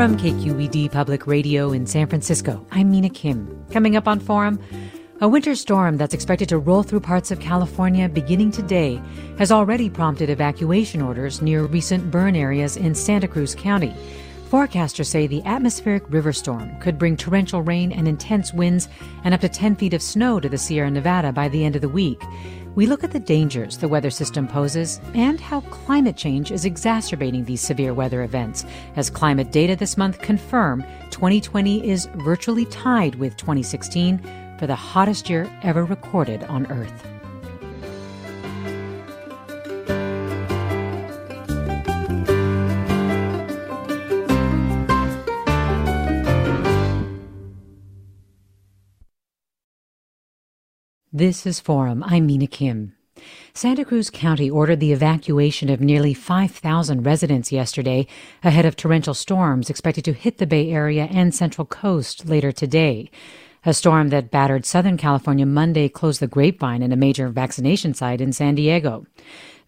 From KQED Public Radio in San Francisco, I'm Mina Kim. Coming up on Forum, a winter storm that's expected to roll through parts of California beginning today has already prompted evacuation orders near recent burn areas in Santa Cruz County. Forecasters say the atmospheric river storm could bring torrential rain and intense winds and up to 10 feet of snow to the Sierra Nevada by the end of the week. We look at the dangers the weather system poses and how climate change is exacerbating these severe weather events, as climate data this month confirm 2020 is virtually tied with 2016 for the hottest year ever recorded on Earth. This is Forum. I'm Mina Kim. Santa Cruz County ordered the evacuation of nearly 5,000 residents yesterday ahead of torrential storms expected to hit the Bay Area and Central Coast later today. A storm that battered Southern California Monday closed the grapevine in a major vaccination site in San Diego.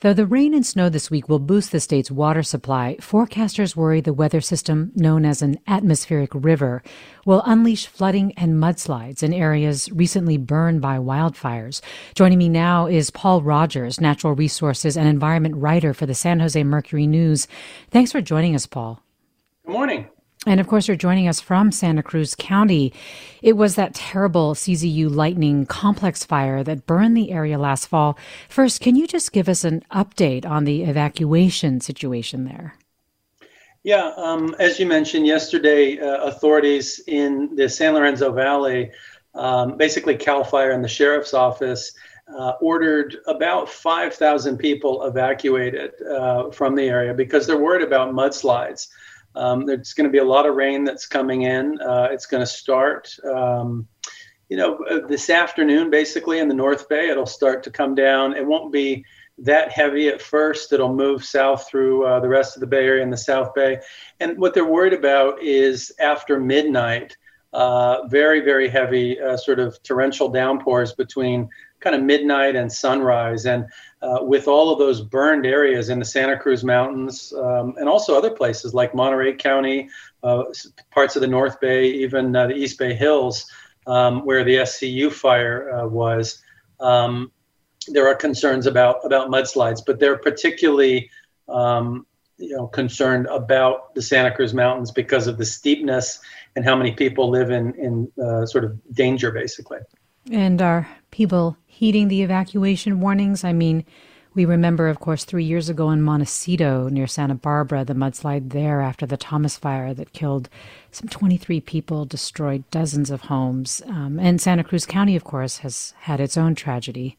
Though the rain and snow this week will boost the state's water supply, forecasters worry the weather system, known as an atmospheric river, will unleash flooding and mudslides in areas recently burned by wildfires. Joining me now is Paul Rogers, natural resources and environment writer for the San Jose Mercury News. Thanks for joining us, Paul. Good morning. And of course, you're joining us from Santa Cruz County. It was that terrible CZU lightning complex fire that burned the area last fall. First, can you just give us an update on the evacuation situation there? Yeah, um, as you mentioned yesterday, uh, authorities in the San Lorenzo Valley, um, basically CAL FIRE and the sheriff's office, uh, ordered about 5,000 people evacuated uh, from the area because they're worried about mudslides. Um, there's going to be a lot of rain that's coming in. Uh, it's going to start, um, you know, uh, this afternoon, basically in the North Bay. It'll start to come down. It won't be that heavy at first. It'll move south through uh, the rest of the Bay Area and the South Bay. And what they're worried about is after midnight, uh, very, very heavy uh, sort of torrential downpours between kind of midnight and sunrise. And uh, with all of those burned areas in the Santa Cruz Mountains um, and also other places like Monterey County, uh, parts of the North Bay, even uh, the East Bay Hills, um, where the SCU fire uh, was, um, there are concerns about about mudslides, but they're particularly um, you know concerned about the Santa Cruz Mountains because of the steepness and how many people live in in uh, sort of danger, basically. And are people heeding the evacuation warnings? I mean, we remember, of course, three years ago in Montecito near Santa Barbara, the mudslide there after the Thomas fire that killed some 23 people, destroyed dozens of homes. Um, and Santa Cruz County, of course, has had its own tragedy.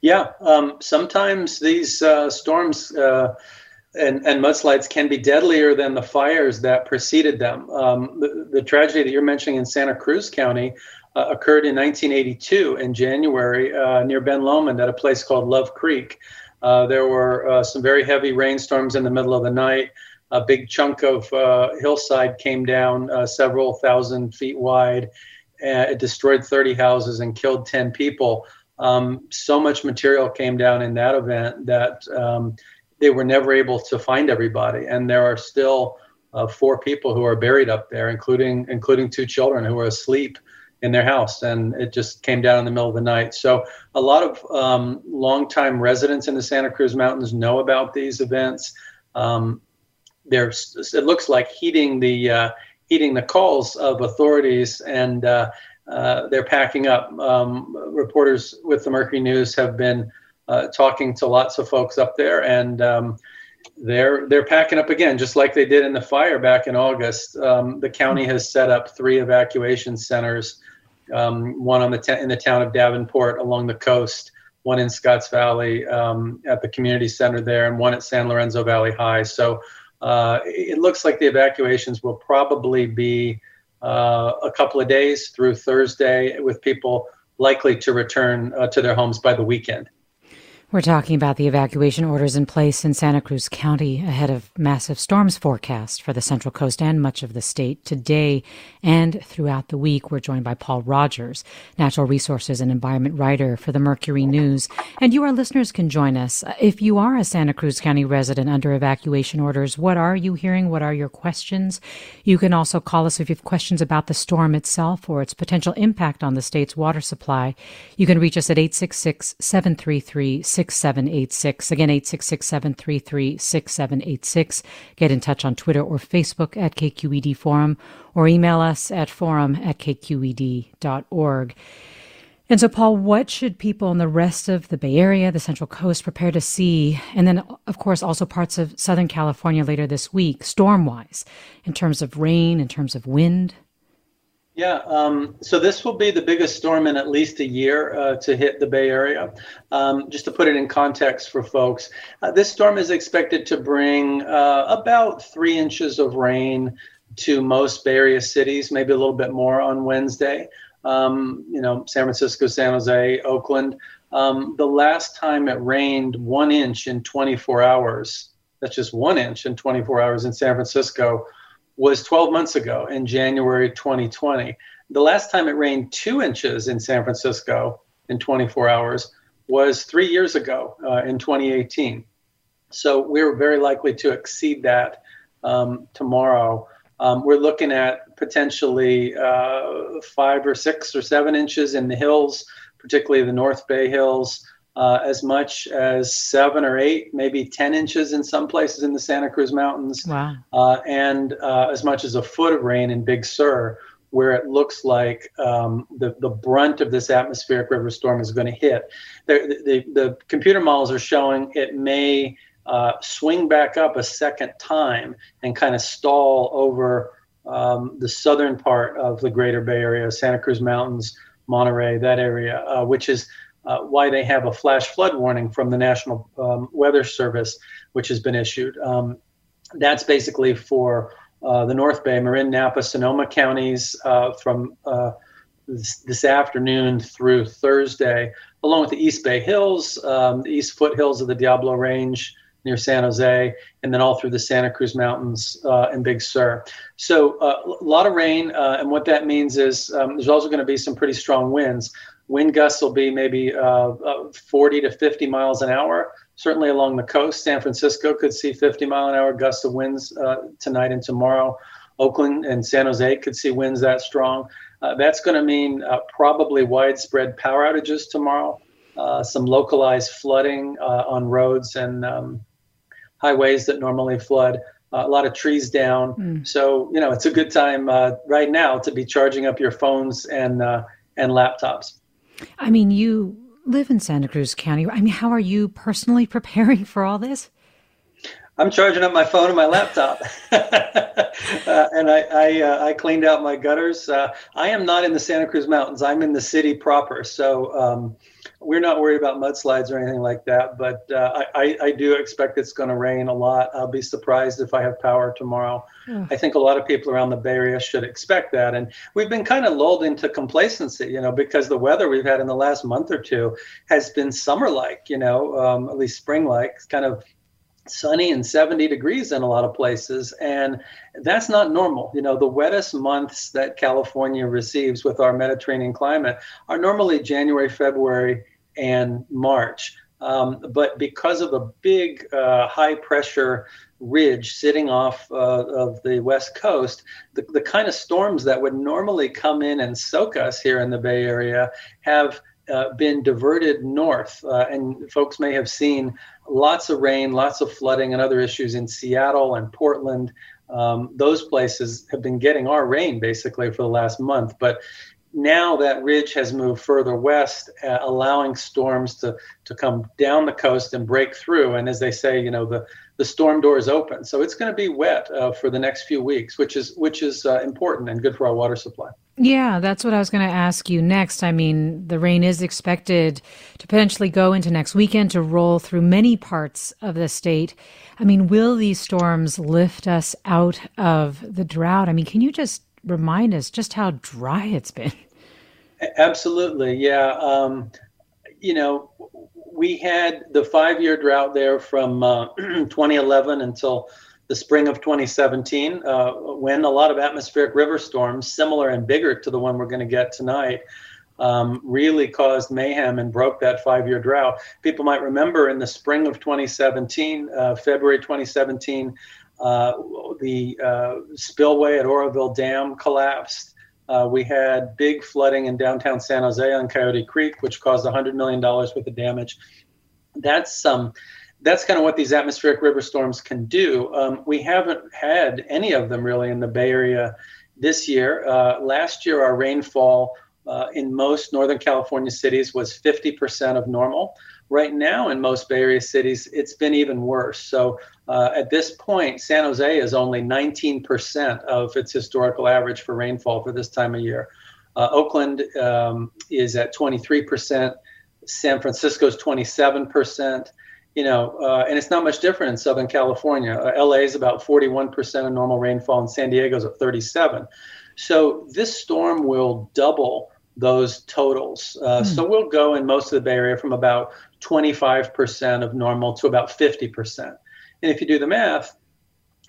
Yeah, um, sometimes these uh, storms uh, and, and, mudslides can be deadlier than the fires that preceded them. Um, the, the, tragedy that you're mentioning in Santa Cruz County uh, occurred in 1982 in January uh, near Ben Lomond at a place called Love Creek. Uh, there were uh, some very heavy rainstorms in the middle of the night. A big chunk of uh, hillside came down several thousand feet wide. it destroyed 30 houses and killed 10 people. Um, so much material came down in that event that um, they were never able to find everybody, and there are still uh, four people who are buried up there, including including two children who were asleep in their house, and it just came down in the middle of the night. So a lot of um, longtime residents in the Santa Cruz Mountains know about these events. Um, there's it looks like heeding the uh, heeding the calls of authorities and uh, uh, they're packing up. Um, reporters with the Mercury News have been uh, talking to lots of folks up there, and um, they're they're packing up again, just like they did in the fire back in August. Um, the county has set up three evacuation centers, um, one on the te- in the town of Davenport along the coast, one in Scotts Valley um, at the community center there, and one at San Lorenzo Valley High. So uh, it looks like the evacuations will probably be uh, a couple of days through Thursday, with people likely to return uh, to their homes by the weekend. We're talking about the evacuation orders in place in Santa Cruz County ahead of massive storms forecast for the Central Coast and much of the state today and throughout the week. We're joined by Paul Rogers, natural resources and environment writer for the Mercury News. And you, our listeners, can join us. If you are a Santa Cruz County resident under evacuation orders, what are you hearing? What are your questions? You can also call us if you have questions about the storm itself or its potential impact on the state's water supply. You can reach us at 866 733 6786. Again, 866 733 6786. Get in touch on Twitter or Facebook at KQED Forum or email us at forum at kqed.org. And so, Paul, what should people in the rest of the Bay Area, the Central Coast, prepare to see? And then, of course, also parts of Southern California later this week, storm wise, in terms of rain, in terms of wind? Yeah, um, so this will be the biggest storm in at least a year uh, to hit the Bay Area. Um, just to put it in context for folks, uh, this storm is expected to bring uh, about three inches of rain to most Bay Area cities, maybe a little bit more on Wednesday. Um, you know, San Francisco, San Jose, Oakland. Um, the last time it rained one inch in 24 hours, that's just one inch in 24 hours in San Francisco was 12 months ago in January 2020. The last time it rained two inches in San Francisco in 24 hours was three years ago uh, in 2018. So we're very likely to exceed that um, tomorrow. Um, we're looking at potentially uh, five or six or seven inches in the hills, particularly the North Bay Hills, uh, as much as seven or eight, maybe 10 inches in some places in the Santa Cruz Mountains, wow. uh, and uh, as much as a foot of rain in Big Sur, where it looks like um, the, the brunt of this atmospheric river storm is going to hit. The, the, the, computer models are showing it may uh, swing back up a second time and kind of stall over um, the southern part of the greater Bay Area, Santa Cruz Mountains, Monterey, that area, uh, which is uh, why they have a flash flood warning from the National um, Weather Service, which has been issued. Um, that's basically for uh, the North Bay, Marin, Napa, Sonoma counties uh, from uh, this, this, afternoon through Thursday, along with the East Bay Hills, um, the East foothills of the Diablo Range near San Jose, and then all through the Santa Cruz Mountains uh, and Big Sur. So uh, a lot of rain, uh, and what that means is um, there's also going to be some pretty strong winds. Wind gusts will be maybe uh, uh, 40 to 50 miles an hour. Certainly along the coast, San Francisco could see 50 mile an hour gusts of winds uh, tonight and tomorrow. Oakland and San Jose could see winds that strong. Uh, that's going to mean uh, probably widespread power outages tomorrow, uh, some localized flooding on roads and um, highways that normally flood. a lot of trees down. Mm. So, you know, it's a good time right now to be charging up your phones and, and laptops. I mean, you live in Santa Cruz County. I mean, how are you personally preparing for all this? I'm charging up my phone and my laptop, uh, and I I, uh, I, cleaned out my gutters. Uh, I am not in the Santa Cruz Mountains. I'm in the city proper, so um, we're not worried about mudslides or anything like that. But uh, I, I do expect it's going to rain a lot. I'll be surprised if I have power tomorrow. I think a lot of people around the Bay Area should expect that. And we've been kind of lulled into complacency, you know, because the weather we've had in the last month or two has been summer like, you know, um, at least spring like, kind of sunny and 70 degrees in a lot of places and that's not normal. You know the wettest months that california receives with our mediterranean climate are normally january february and march. Um, but because of a big uh, high pressure ridge sitting off uh, of the west coast, the, the kind of storms that would normally come in and soak us here in the Bay Area have uh, been diverted north. Uh, and folks may have seen lots of rain, lots of flooding, and other issues in Seattle and Portland. Um, those places have been getting our rain basically for the last month. But now that ridge has moved further west, uh, allowing storms to, to come down the coast and break through. And as they say, you know, the, the storm door is open. So it's going to be wet uh, for the next few weeks, which is which is uh, important and good for our water supply. Yeah, that's what I was going to ask you next. I mean, the rain is expected to potentially go into next weekend to roll through many parts of the state. I mean, will these storms lift us out of the drought? I mean, can you just remind us just how dry it's been? Absolutely, yeah. Um, you know, we had the five year drought there from uh, 2011 until the spring of 2017, uh, when a lot of atmospheric river storms, similar and bigger to the one we're going to get tonight, um, really caused mayhem and broke that five year drought. People might remember in the spring of 2017, uh, February 2017, uh, the uh, spillway at Oroville Dam collapsed. Uh, we had big flooding in downtown San Jose on Coyote Creek, which caused $100 million worth of damage. That's um, that's kind of what these atmospheric river storms can do. Um, we haven't had any of them really in the Bay Area this year. Uh, last year, our rainfall uh, in most Northern California cities was 50% of normal. Right now, in most Bay Area cities, it's been even worse. So uh, at this point, San Jose is only 19% of its historical average for rainfall for this time of year. Uh, Oakland um, is at 23%. San Francisco is 27%. You know, uh, and it's not much different in Southern California. Uh, LA is about 41% of normal rainfall, and San Diego's at 37. So this storm will double those totals. Uh, mm. So we'll go in most of the Bay Area from about 25% of normal to about 50%. And if you do the math,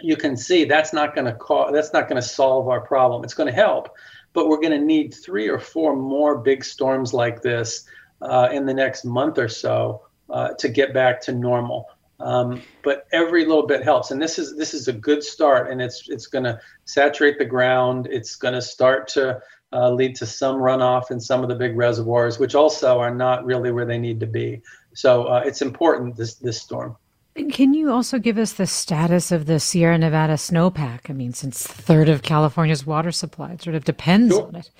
you can see that's not going to cause that's not going to solve our problem. It's going to help, but we're going to need three or four more big storms like this uh, in the next month or so uh, to get back to normal. Um, but every little bit helps, and this is this is a good start, and it's it's going to saturate the ground. It's going to start to uh, lead to some runoff in some of the big reservoirs, which also are not really where they need to be. So uh, it's important this this storm. Can you also give us the status of the Sierra Nevada snowpack? I mean, since a third of California's water supply sort of depends sure. on it.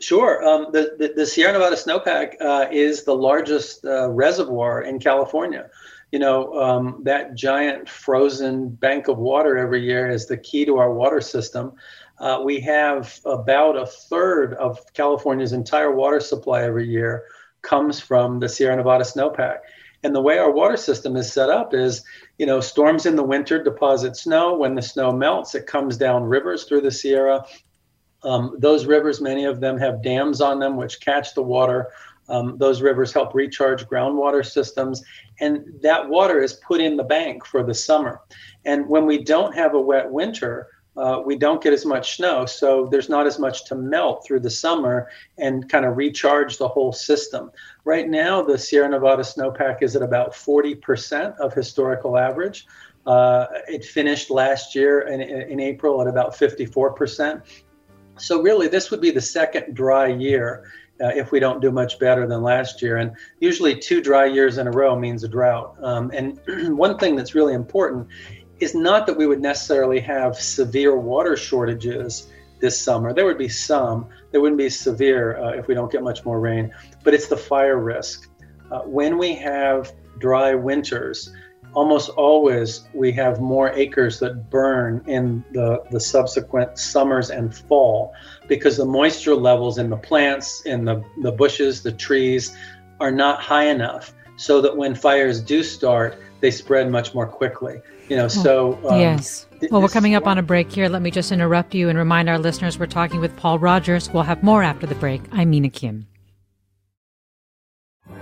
Sure. Um, the, the, the, Sierra Nevada snowpack uh, is the largest uh, reservoir in California. You know, um, that giant frozen bank of water every year is the key to our water system. Uh, we have about a third of California's entire water supply every year comes from the Sierra Nevada snowpack. And the way our water system is set up is, you know, storms in the winter deposit snow. When the snow melts, it comes down rivers through the Sierra. Um, those rivers, many of them have dams on them which catch the water. Um, those rivers help recharge groundwater systems, and that water is put in the bank for the summer. And when we don't have a wet winter, uh, we don't get as much snow, so there's not as much to melt through the summer and kind of recharge the whole system. Right now, the Sierra Nevada snowpack is at about 40% of historical average. Uh, it finished last year in, in April at about 54%. So, really, this would be the second dry year uh, if we don't do much better than last year. And usually, two dry years in a row means a drought. Um, and one thing that's really important is not that we would necessarily have severe water shortages this summer. There would be some. There wouldn't be severe uh, if we don't get much more rain, but it's the fire risk. Uh, when we have dry winters, almost always we have more acres that burn in the, the subsequent summers and fall because the moisture levels in the plants, in the, the bushes, the trees are not high enough so that when fires do start, they spread much more quickly. You know, so um, yes. Well, we're coming up on a break here. Let me just interrupt you and remind our listeners we're talking with Paul Rogers. We'll have more after the break. I'm Mina Kim.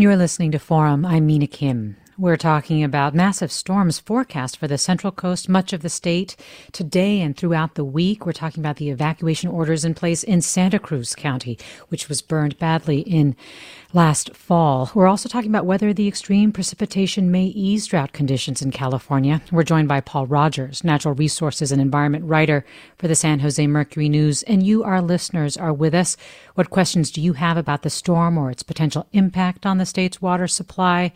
You're listening to Forum. I'm Mina Kim. We're talking about massive storms forecast for the Central Coast, much of the state today and throughout the week. We're talking about the evacuation orders in place in Santa Cruz County, which was burned badly in last fall. We're also talking about whether the extreme precipitation may ease drought conditions in California. We're joined by Paul Rogers, natural resources and environment writer for the San Jose Mercury News, and you, our listeners, are with us. What questions do you have about the storm or its potential impact on the state's water supply?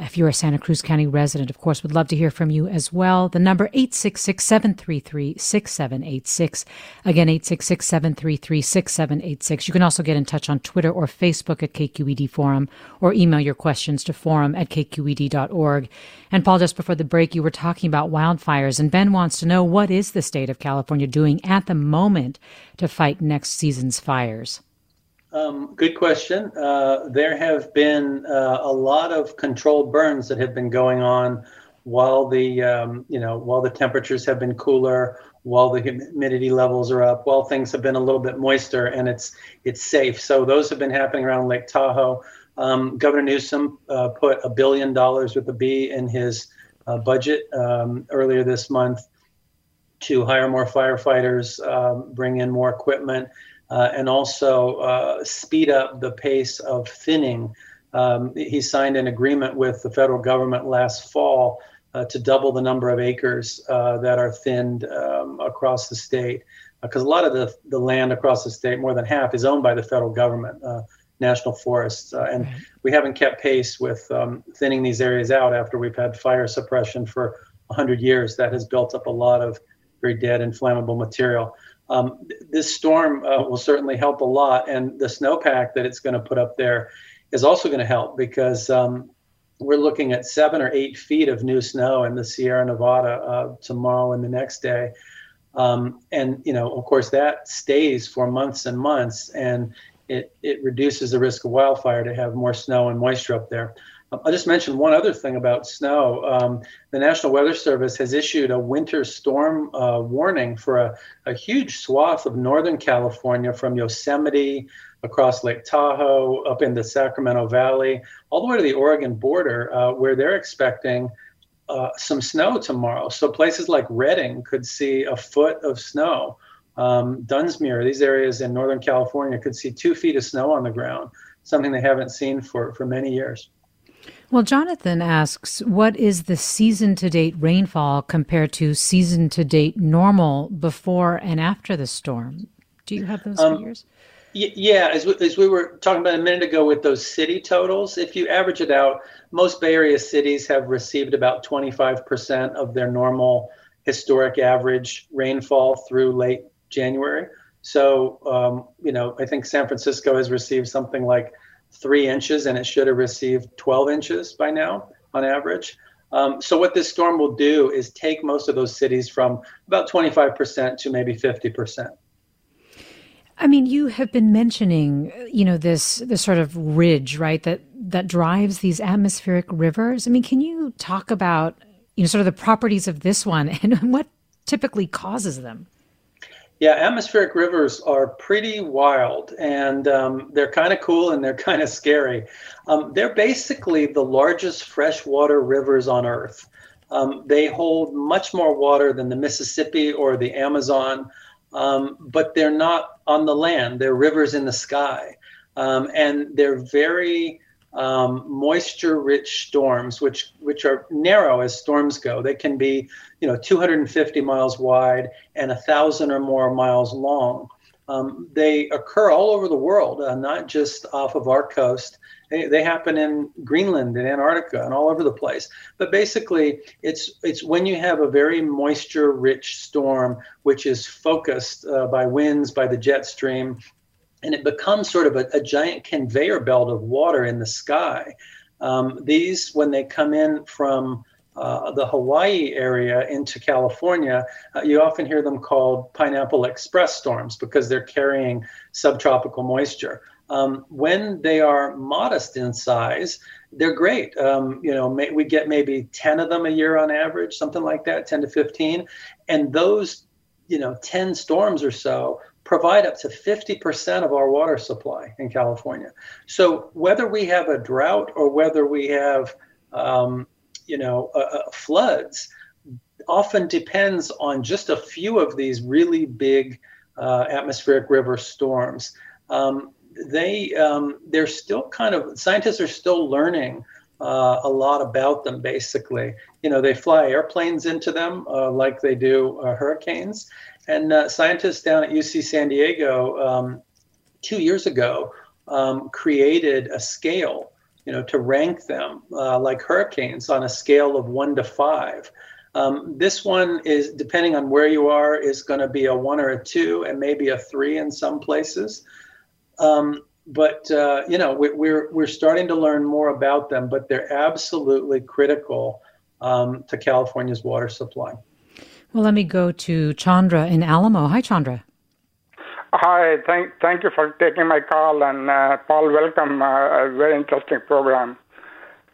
If you're a Santa Cruz County resident, of course, would love to hear from you as well. The number 866-733-6786. Again, 866-733-6786. You can also get in touch on Twitter or Facebook at KQED Forum or email your questions to forum at kqed.org. And Paul, just before the break, you were talking about wildfires, and Ben wants to know what is the state of California doing at the moment to fight next season's fires? Um, good question. Uh, there have been uh, a lot of controlled burns that have been going on while the um, you know while the temperatures have been cooler, while the humidity levels are up, while things have been a little bit moister, and it's it's safe. So those have been happening around Lake Tahoe. Um, Governor Newsom uh, put a billion dollars with a B in his uh, budget um, earlier this month to hire more firefighters, um, bring in more equipment uh, and also uh, speed up the pace of thinning. Um, he signed an agreement with the federal government last fall uh, to double the number of acres uh, that are thinned um, across the state. Because uh, a lot of the, the land across the state, more than half, is owned by the federal government, uh, national forests. and we haven't kept pace with um, thinning these areas out after we've had fire suppression for 100 years. That has built up a lot of very dead inflammable material. Um, this storm uh, will certainly help a lot, and the snowpack that it's going to put up there is also going to help because um, we're looking at seven or eight feet of new snow in the Sierra Nevada uh, tomorrow and the next day. Um, and you know, of course, that stays for months and months, and it it reduces the risk of wildfire to have more snow and moisture up there. I'll just mention one other thing about snow. Um, the National Weather Service has issued a winter storm uh, warning for a, a, huge swath of Northern California from Yosemite across Lake Tahoe up in the Sacramento Valley, all the way to the Oregon border, uh, where they're expecting uh, some snow tomorrow. So places like Redding could see a foot of snow. Um, Dunsmuir, these areas in Northern California, could see two feet of snow on the ground, something they haven't seen for, for many years. Well, Jonathan asks, what is the season to date rainfall compared to season to date normal before and after the storm? Do you have those um, figures? Yeah, as we, as we were talking about a minute ago with those city totals, if you average it out, most Bay Area cities have received about 25% of their normal historic average rainfall through late January. So, um, you know, I think San Francisco has received something like three inches and it should have received 12 inches by now on average. Um, so what this storm will do is take most of those cities from about 25% to maybe 50%. I mean, you have been mentioning, you know, this this sort of ridge, right, that that drives these atmospheric rivers. I mean, can you talk about, you know, sort of the properties of this one and what typically causes them? Yeah, atmospheric rivers are pretty wild and um, they're kind of cool and they're kind of scary. Um, they're basically the largest freshwater rivers on Earth. Um, they hold much more water than the Mississippi or the Amazon, um, but they're not on the land. They're rivers in the sky. Um, and they're very um, moisture-rich storms, which which are narrow as storms go. They can be, you know, 250 miles wide and a thousand or more miles long. Um, they occur all over the world, uh, not just off of our coast. They, they, happen in Greenland and Antarctica and all over the place. But basically, it's it's when you have a very moisture-rich storm, which is focused uh, by winds, by the jet stream, and it becomes sort of a, a giant conveyor belt of water in the sky. Um, these, when they come in from uh, the Hawaii area into California, uh, you often hear them called pineapple express storms because they're carrying subtropical moisture. Um, when they are modest in size, they're great. Um, you know, may, we get maybe 10 of them a year on average, something like that, 10 to 15. And those, you know, 10 storms or so provide up to 50% of our water supply in California. So whether we have a drought or whether we have, um, you know, uh, floods, often depends on just a few of these really big uh, atmospheric river storms. Um, they um, they're still kind of scientists are still learning uh, a lot about them. Basically, you know, they fly airplanes into them uh, like they do uh, hurricanes, and uh, scientists down at UC San Diego um, two years ago um, created a scale, you know, to rank them uh, like hurricanes on a scale of one to five. Um, this one is, depending on where you are, is going to be a one or a two, and maybe a three in some places. Um, but uh, you know, we, we're we're starting to learn more about them, but they're absolutely critical um, to California's water supply. Well, let me go to Chandra in Alamo. Hi, Chandra. Hi, thank thank you for taking my call, and uh, Paul, welcome. Uh, a very interesting program.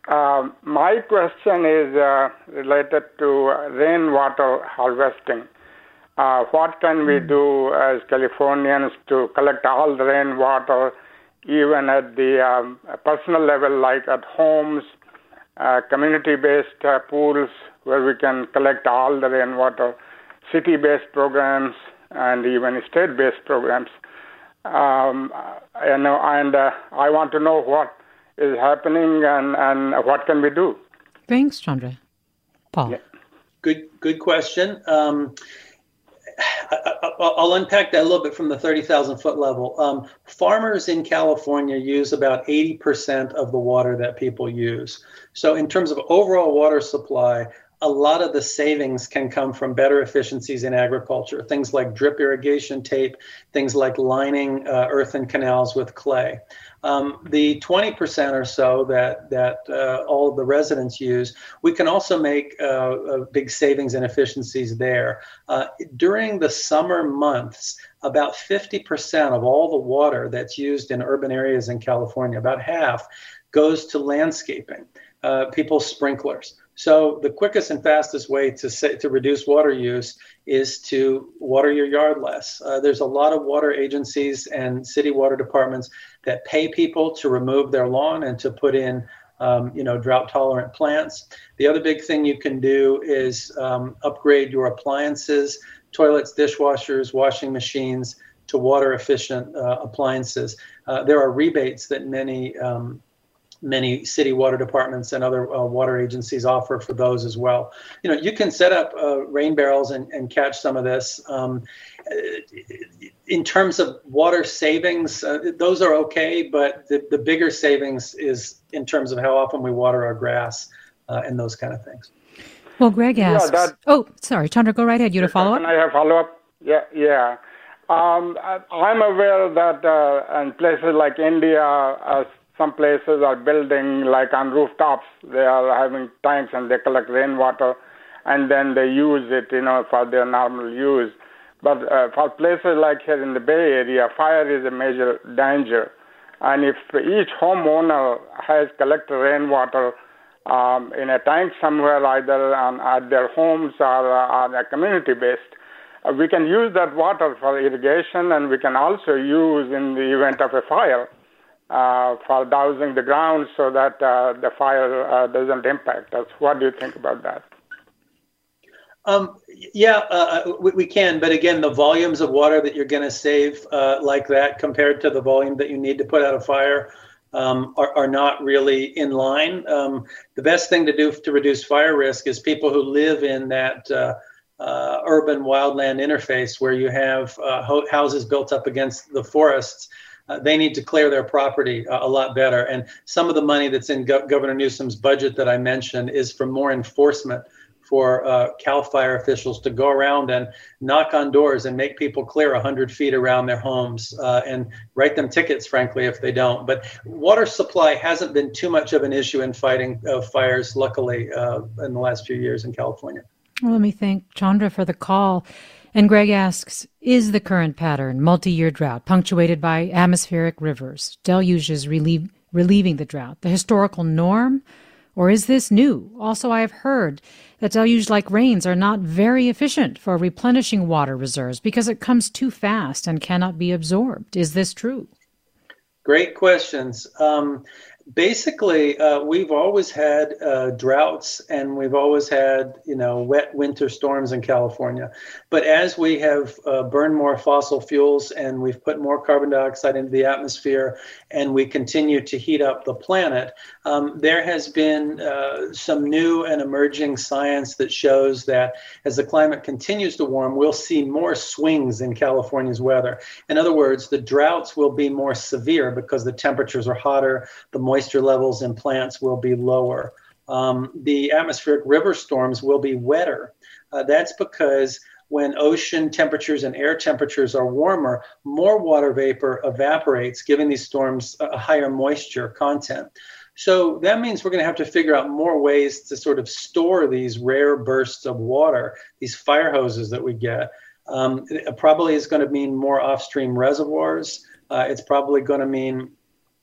Uh, my question is uh, related to rainwater harvesting. Uh, what can we hmm. do as Californians to collect all the rainwater, even at the um, personal level, like at homes, uh, community-based uh, pools where we can collect all the rainwater, city-based programs, and even state-based programs. Um, you know, and uh, I want to know what is happening and, and what can we do. Thanks, Chandra. Paul. Yeah. Good, good question. Um, I, will unpack that a little bit from the 30,000 foot level. Um, farmers in California use about 80% of the water that people use. So, in terms of overall water supply, a lot of the savings can come from better efficiencies in agriculture, things like drip irrigation tape, things like lining uh, earthen canals with clay. Um, the 20% or so that, that uh, all the residents use, we can also make uh, big savings and efficiencies there. Uh, during the summer months, about 50% of all the water that's used in urban areas in California, about half, goes to landscaping, uh, people's sprinklers. So the quickest and fastest way to say, to reduce water use is to water your yard less. Uh, there's a lot of water agencies and city water departments that pay people to remove their lawn and to put in, um, you know, drought tolerant plants. The other big thing you can do is um, upgrade your appliances, toilets, dishwashers, washing machines to water efficient uh, appliances. Uh, there are rebates that many um, many city water departments and other uh, water agencies offer for those as well. You know, you can set up uh, rain barrels and, and catch some of this. Um, in terms of water savings, uh, those are okay, but the, the bigger savings is in terms of how often we water our grass uh, and those kind of things. Well, Greg asks. Yeah, that, oh, sorry, Chandra, go right ahead. You to follow up? Can I have follow up? Yeah, yeah. Um, I'm aware that uh, in places like India, uh, some places are building like on rooftops. They are having tanks and they collect rainwater, and then they use it, you know, for their normal use. But uh, for places like here in the Bay Area, fire is a major danger. And if each homeowner has collected rainwater um, in a tank somewhere, either on, at their homes or, uh, a community based, uh, we can use that water for irrigation and we can also use in the event of a fire uh, for dousing the ground so that uh, the fire uh, doesn't impact us. What do you think about that? Um, yeah, uh, we, we, can, but again, the volumes of water that you're going to save uh, like that compared to the volume that you need to put out a fire um, are, are, not really in line. Um, the best thing to do to reduce fire risk is people who live in that uh, urban wildland interface where you have houses built up against the forests uh, they need to clear their property uh, a lot better. And some of the money that's in Go- Governor Newsom's budget that I mentioned is for more enforcement for uh, CAL FIRE officials to go around and knock on doors and make people clear 100 feet around their homes uh, and write them tickets, frankly, if they don't. But water supply hasn't been too much of an issue in fighting uh, fires, luckily, uh, in the last few years in California. Well, let me thank Chandra for the call. And Greg asks Is the current pattern, multi year drought, punctuated by atmospheric rivers, deluges relieve, relieving the drought, the historical norm? Or is this new? Also, I have heard that deluge like rains are not very efficient for replenishing water reserves because it comes too fast and cannot be absorbed. Is this true? Great questions. Um, basically, uh, we've always had uh, droughts and we've always had, you know, wet winter storms in California. But as we have uh, burned more fossil fuels and we've put more carbon dioxide into the atmosphere and we continue to heat up the planet, um, there has been uh, some new and emerging science that shows that as the climate continues to warm, we'll see more swings in California's weather. In other words, the droughts will be more severe because the temperatures are hotter, the moisture levels in plants will be lower. Um, the atmospheric river storms will be wetter. Uh, that's because when ocean temperatures and air temperatures are warmer, more water vapor evaporates, giving these storms a higher moisture content. So that means we're going to have to figure out more ways to sort of store these rare bursts of water, these fire hoses that we get. Um, it probably is going to mean more off-stream reservoirs. Uh, it's probably going to mean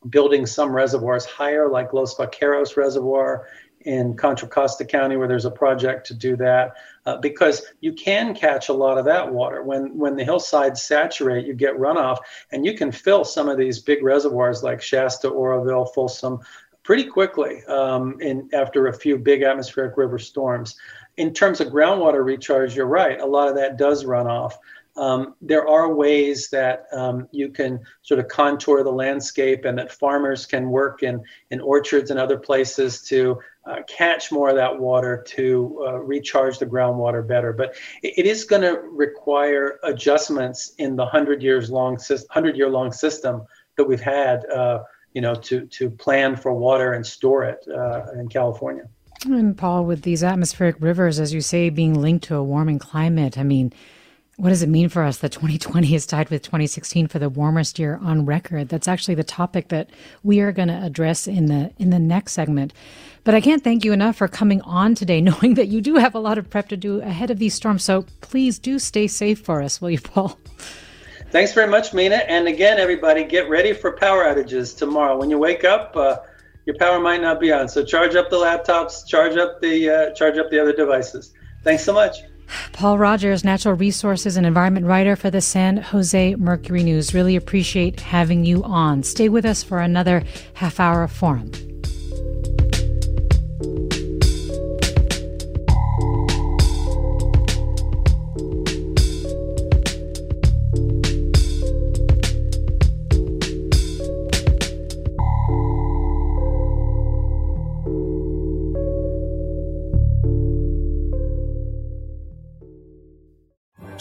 building some reservoirs higher, like Los Vaqueros Reservoir in Contra Costa County, where there's a project to do that, uh, because you can catch a lot of that water. When when the hillsides saturate, you get runoff, and you can fill some of these big reservoirs like Shasta, Oroville, Folsom, pretty quickly um, in after a few big atmospheric river storms. In terms of groundwater recharge, you're right. A lot of that does run off um, there are ways that um, you can sort of contour the landscape and that farmers can work in, in orchards and other places to uh, catch more of that water to uh, recharge the groundwater better. But it, it is going to require adjustments in the 100 years long 100 year long system that we've had uh, you know to to plan for water and store it uh, in California. And Paul, with these atmospheric rivers, as you say, being linked to a warming climate, I mean, what does it mean for us that 2020 is tied with 2016 for the warmest year on record? That's actually the topic that we are going to address in the in the next segment. But I can't thank you enough for coming on today, knowing that you do have a lot of prep to do ahead of these storms. So please do stay safe for us, will you, Paul? Thanks very much, Mina. And again, everybody, get ready for power outages tomorrow. When you wake up, uh, your power might not be on, so charge up the laptops, charge up the uh, charge up the other devices. Thanks so much. Paul Rogers, natural resources and environment writer for the San Jose Mercury News. Really appreciate having you on. Stay with us for another half hour of forum.